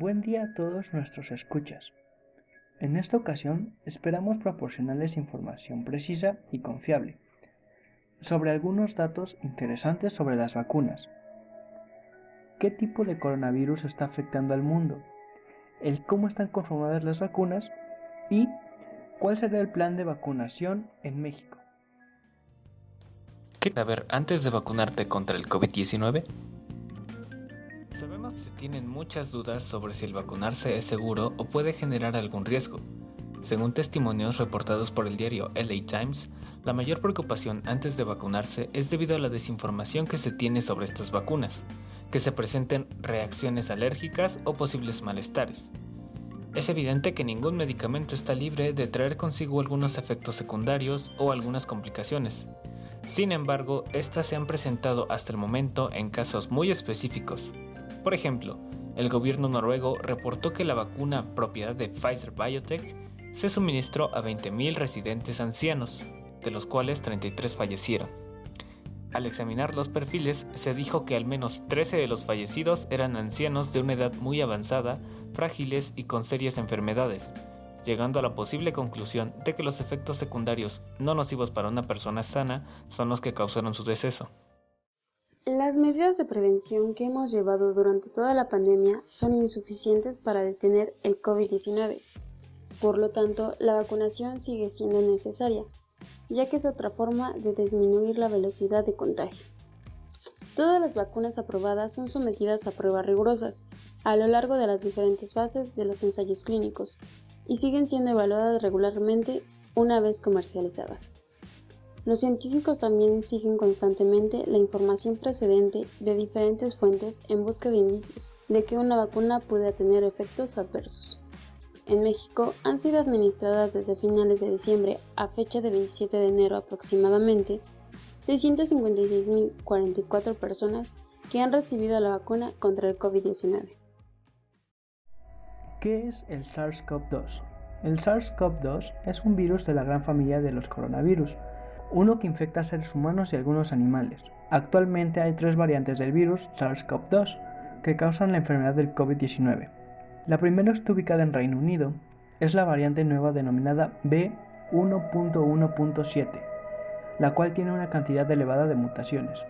Buen día a todos nuestros escuchas. En esta ocasión esperamos proporcionarles información precisa y confiable sobre algunos datos interesantes sobre las vacunas. ¿Qué tipo de coronavirus está afectando al mundo? El cómo están conformadas las vacunas y cuál será el plan de vacunación en México. ¿Qué saber antes de vacunarte contra el COVID-19? Sabemos que se tienen muchas dudas sobre si el vacunarse es seguro o puede generar algún riesgo. Según testimonios reportados por el diario LA Times, la mayor preocupación antes de vacunarse es debido a la desinformación que se tiene sobre estas vacunas, que se presenten reacciones alérgicas o posibles malestares. Es evidente que ningún medicamento está libre de traer consigo algunos efectos secundarios o algunas complicaciones. Sin embargo, estas se han presentado hasta el momento en casos muy específicos, por ejemplo, el gobierno noruego reportó que la vacuna propiedad de Pfizer Biotech se suministró a 20.000 residentes ancianos, de los cuales 33 fallecieron. Al examinar los perfiles, se dijo que al menos 13 de los fallecidos eran ancianos de una edad muy avanzada, frágiles y con serias enfermedades, llegando a la posible conclusión de que los efectos secundarios no nocivos para una persona sana son los que causaron su deceso. Las medidas de prevención que hemos llevado durante toda la pandemia son insuficientes para detener el COVID-19. Por lo tanto, la vacunación sigue siendo necesaria, ya que es otra forma de disminuir la velocidad de contagio. Todas las vacunas aprobadas son sometidas a pruebas rigurosas a lo largo de las diferentes fases de los ensayos clínicos y siguen siendo evaluadas regularmente una vez comercializadas. Los científicos también siguen constantemente la información precedente de diferentes fuentes en busca de indicios de que una vacuna pueda tener efectos adversos. En México han sido administradas desde finales de diciembre a fecha de 27 de enero aproximadamente 656.044 personas que han recibido la vacuna contra el COVID-19. ¿Qué es el SARS-CoV-2? El SARS-CoV-2 es un virus de la gran familia de los coronavirus uno que infecta a seres humanos y algunos animales. Actualmente hay tres variantes del virus SARS-CoV-2 que causan la enfermedad del COVID-19. La primera está ubicada en Reino Unido, es la variante nueva denominada B1.1.7, la cual tiene una cantidad elevada de mutaciones.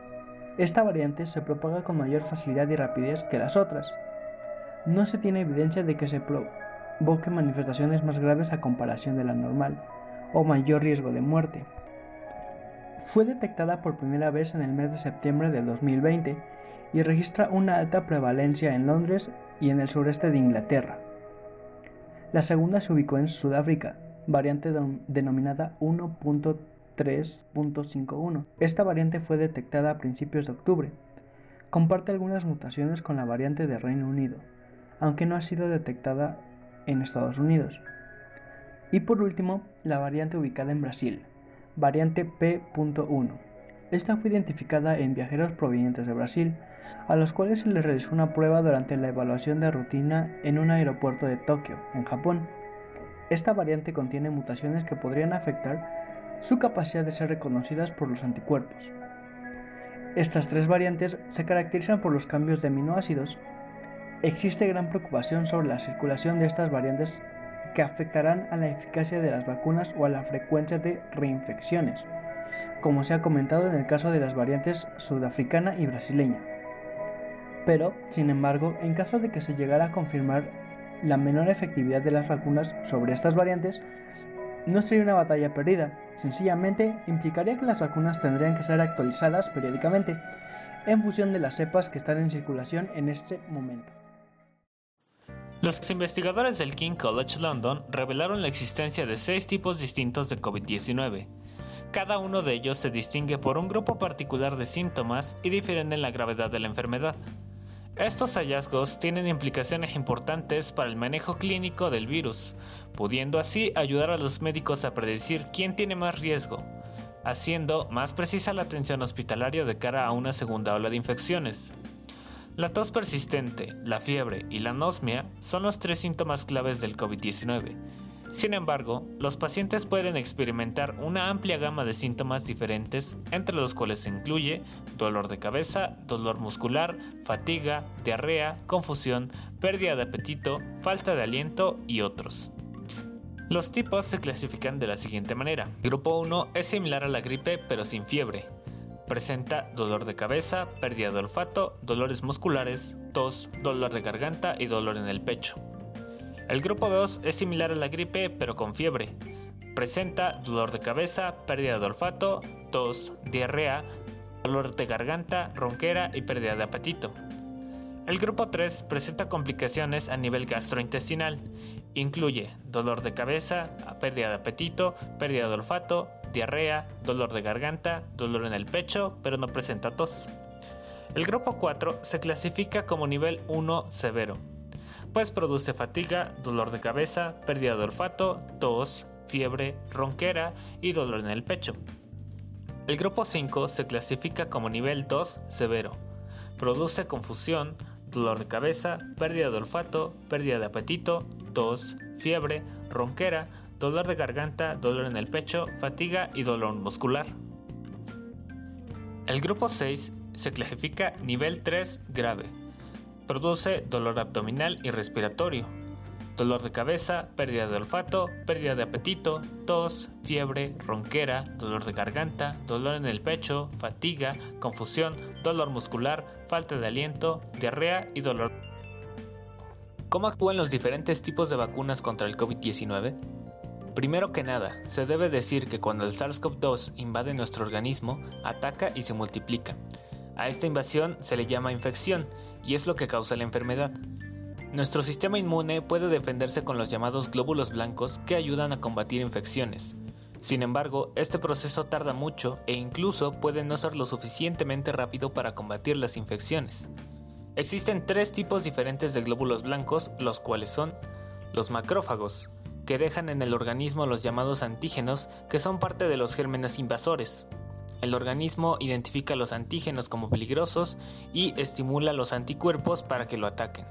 Esta variante se propaga con mayor facilidad y rapidez que las otras. No se tiene evidencia de que se provoque manifestaciones más graves a comparación de la normal, o mayor riesgo de muerte. Fue detectada por primera vez en el mes de septiembre del 2020 y registra una alta prevalencia en Londres y en el sureste de Inglaterra. La segunda se ubicó en Sudáfrica, variante denominada 1.3.51. Esta variante fue detectada a principios de octubre. Comparte algunas mutaciones con la variante de Reino Unido, aunque no ha sido detectada en Estados Unidos. Y por último, la variante ubicada en Brasil, variante P.1. Esta fue identificada en viajeros provenientes de Brasil, a los cuales se les realizó una prueba durante la evaluación de rutina en un aeropuerto de Tokio, en Japón. Esta variante contiene mutaciones que podrían afectar su capacidad de ser reconocidas por los anticuerpos. Estas tres variantes se caracterizan por los cambios de aminoácidos. Existe gran preocupación sobre la circulación de estas variantes que afectarán a la eficacia de las vacunas o a la frecuencia de reinfecciones, como se ha comentado en el caso de las variantes sudafricana y brasileña. Pero, sin embargo, en caso de que se llegara a confirmar la menor efectividad de las vacunas sobre estas variantes, no sería una batalla perdida, sencillamente implicaría que las vacunas tendrían que ser actualizadas periódicamente en función de las cepas que están en circulación en este momento. Los investigadores del King College London revelaron la existencia de seis tipos distintos de COVID-19. Cada uno de ellos se distingue por un grupo particular de síntomas y difieren en la gravedad de la enfermedad. Estos hallazgos tienen implicaciones importantes para el manejo clínico del virus, pudiendo así ayudar a los médicos a predecir quién tiene más riesgo, haciendo más precisa la atención hospitalaria de cara a una segunda ola de infecciones. La tos persistente, la fiebre y la anosmia son los tres síntomas claves del COVID-19. Sin embargo, los pacientes pueden experimentar una amplia gama de síntomas diferentes, entre los cuales se incluye dolor de cabeza, dolor muscular, fatiga, diarrea, confusión, pérdida de apetito, falta de aliento y otros. Los tipos se clasifican de la siguiente manera. grupo 1 es similar a la gripe pero sin fiebre. Presenta dolor de cabeza, pérdida de olfato, dolores musculares, tos, dolor de garganta y dolor en el pecho. El grupo 2 es similar a la gripe pero con fiebre. Presenta dolor de cabeza, pérdida de olfato, tos, diarrea, dolor de garganta, ronquera y pérdida de apetito. El grupo 3 presenta complicaciones a nivel gastrointestinal. Incluye dolor de cabeza, pérdida de apetito, pérdida de olfato, diarrea, dolor de garganta, dolor en el pecho, pero no presenta tos. El grupo 4 se clasifica como nivel 1 severo pues produce fatiga, dolor de cabeza, pérdida de olfato, tos, fiebre, ronquera y dolor en el pecho. El grupo 5 se clasifica como nivel 2 severo. Produce confusión, dolor de cabeza, pérdida de olfato, pérdida de apetito, tos, fiebre, ronquera, dolor de garganta, dolor en el pecho, fatiga y dolor muscular. El grupo 6 se clasifica nivel 3 grave Produce dolor abdominal y respiratorio, dolor de cabeza, pérdida de olfato, pérdida de apetito, tos, fiebre, ronquera, dolor de garganta, dolor en el pecho, fatiga, confusión, dolor muscular, falta de aliento, diarrea y dolor. ¿Cómo actúan los diferentes tipos de vacunas contra el COVID-19? Primero que nada, se debe decir que cuando el SARS-CoV-2 invade nuestro organismo, ataca y se multiplica. A esta invasión se le llama infección y es lo que causa la enfermedad. Nuestro sistema inmune puede defenderse con los llamados glóbulos blancos que ayudan a combatir infecciones. Sin embargo, este proceso tarda mucho e incluso puede no ser lo suficientemente rápido para combatir las infecciones. Existen tres tipos diferentes de glóbulos blancos, los cuales son los macrófagos, que dejan en el organismo los llamados antígenos, que son parte de los gérmenes invasores. El organismo identifica los antígenos como peligrosos y estimula los anticuerpos para que lo ataquen.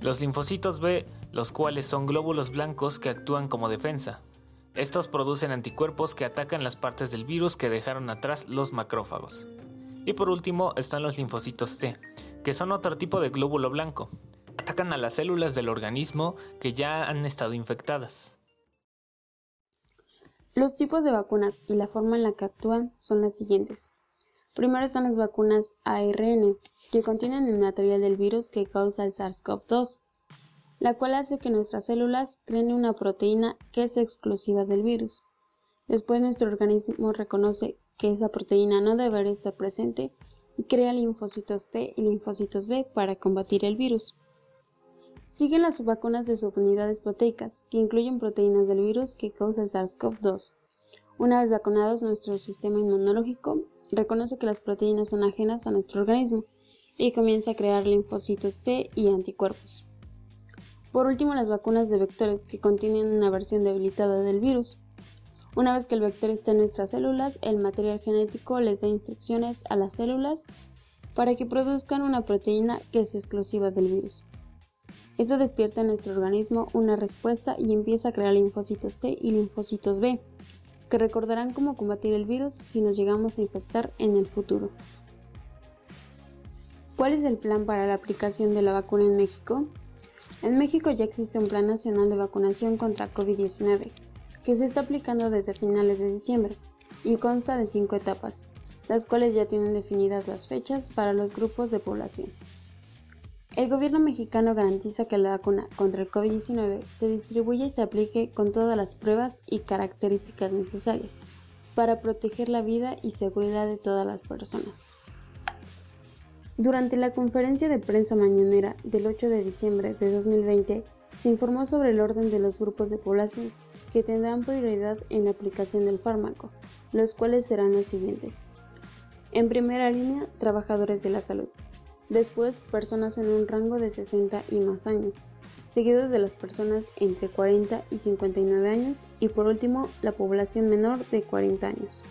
Los linfocitos B, los cuales son glóbulos blancos que actúan como defensa. Estos producen anticuerpos que atacan las partes del virus que dejaron atrás los macrófagos. Y por último están los linfocitos T, que son otro tipo de glóbulo blanco. Atacan a las células del organismo que ya han estado infectadas. Los tipos de vacunas y la forma en la que actúan son las siguientes. Primero están las vacunas ARN, que contienen el material del virus que causa el SARS-CoV-2, la cual hace que nuestras células creen una proteína que es exclusiva del virus. Después nuestro organismo reconoce que esa proteína no debería estar presente y crea linfocitos T y linfocitos B para combatir el virus. Siguen las subvacunas de subunidades proteicas, que incluyen proteínas del virus que causa el SARS-CoV-2. Una vez vacunados, nuestro sistema inmunológico reconoce que las proteínas son ajenas a nuestro organismo y comienza a crear linfocitos T y anticuerpos. Por último, las vacunas de vectores que contienen una versión debilitada del virus. Una vez que el vector está en nuestras células, el material genético les da instrucciones a las células para que produzcan una proteína que es exclusiva del virus. Esto despierta en nuestro organismo una respuesta y empieza a crear linfocitos T y linfocitos B, que recordarán cómo combatir el virus si nos llegamos a infectar en el futuro. ¿Cuál es el plan para la aplicación de la vacuna en México? En México ya existe un Plan Nacional de Vacunación contra COVID-19, que se está aplicando desde finales de diciembre y consta de cinco etapas, las cuales ya tienen definidas las fechas para los grupos de población. El gobierno mexicano garantiza que la vacuna contra el COVID-19 se distribuya y se aplique con todas las pruebas y características necesarias para proteger la vida y seguridad de todas las personas. Durante la conferencia de prensa mañanera del 8 de diciembre de 2020, se informó sobre el orden de los grupos de población que tendrán prioridad en la aplicación del fármaco, los cuales serán los siguientes. En primera línea, trabajadores de la salud. Después, personas en un rango de 60 y más años, seguidos de las personas entre 40 y 59 años y por último, la población menor de 40 años.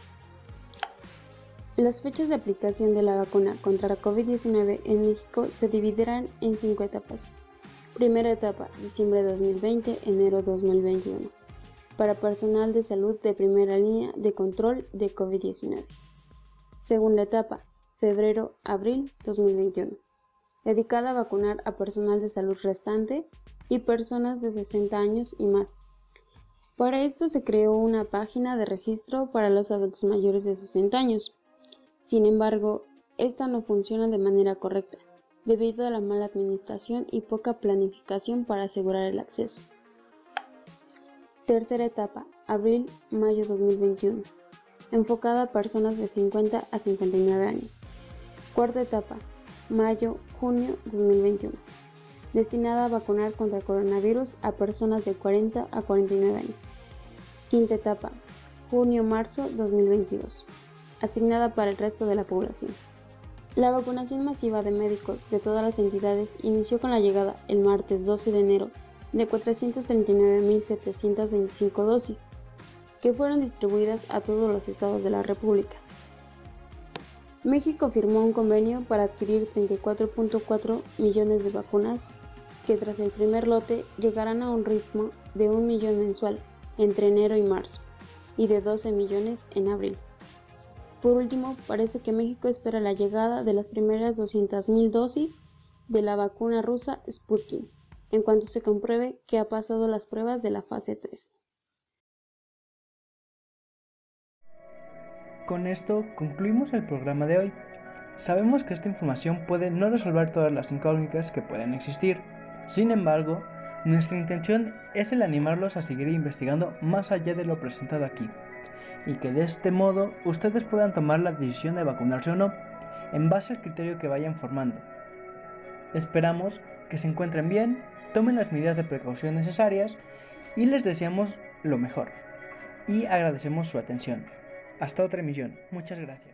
Las fechas de aplicación de la vacuna contra la COVID-19 en México se dividirán en cinco etapas. Primera etapa, diciembre 2020, enero 2021. para personal de salud de primera línea de control de COVID-19. Segunda etapa, febrero-abril 2021, dedicada a vacunar a personal de salud restante y personas de 60 años y más. Para esto se creó una página de registro para los adultos mayores de 60 años. Sin embargo, esta no funciona de manera correcta, debido a la mala administración y poca planificación para asegurar el acceso. Tercera etapa, abril-mayo 2021, enfocada a personas de 50 a 59 años. Cuarta etapa, mayo-junio 2021, destinada a vacunar contra coronavirus a personas de 40 a 49 años. Quinta etapa, junio-marzo 2022, asignada para el resto de la población. La vacunación masiva de médicos de todas las entidades inició con la llegada el martes 12 de enero de 439.725 dosis, que fueron distribuidas a todos los estados de la República. México firmó un convenio para adquirir 34.4 millones de vacunas que tras el primer lote llegarán a un ritmo de un millón mensual entre enero y marzo y de 12 millones en abril. Por último, parece que México espera la llegada de las primeras 200.000 dosis de la vacuna rusa Sputnik en cuanto se compruebe que ha pasado las pruebas de la fase 3. Con esto concluimos el programa de hoy. Sabemos que esta información puede no resolver todas las incógnitas que pueden existir. Sin embargo, nuestra intención es el animarlos a seguir investigando más allá de lo presentado aquí, y que de este modo ustedes puedan tomar la decisión de vacunarse o no, en base al criterio que vayan formando. Esperamos que se encuentren bien, tomen las medidas de precaución necesarias y les deseamos lo mejor. Y agradecemos su atención. Hasta otra emisión. Muchas gracias.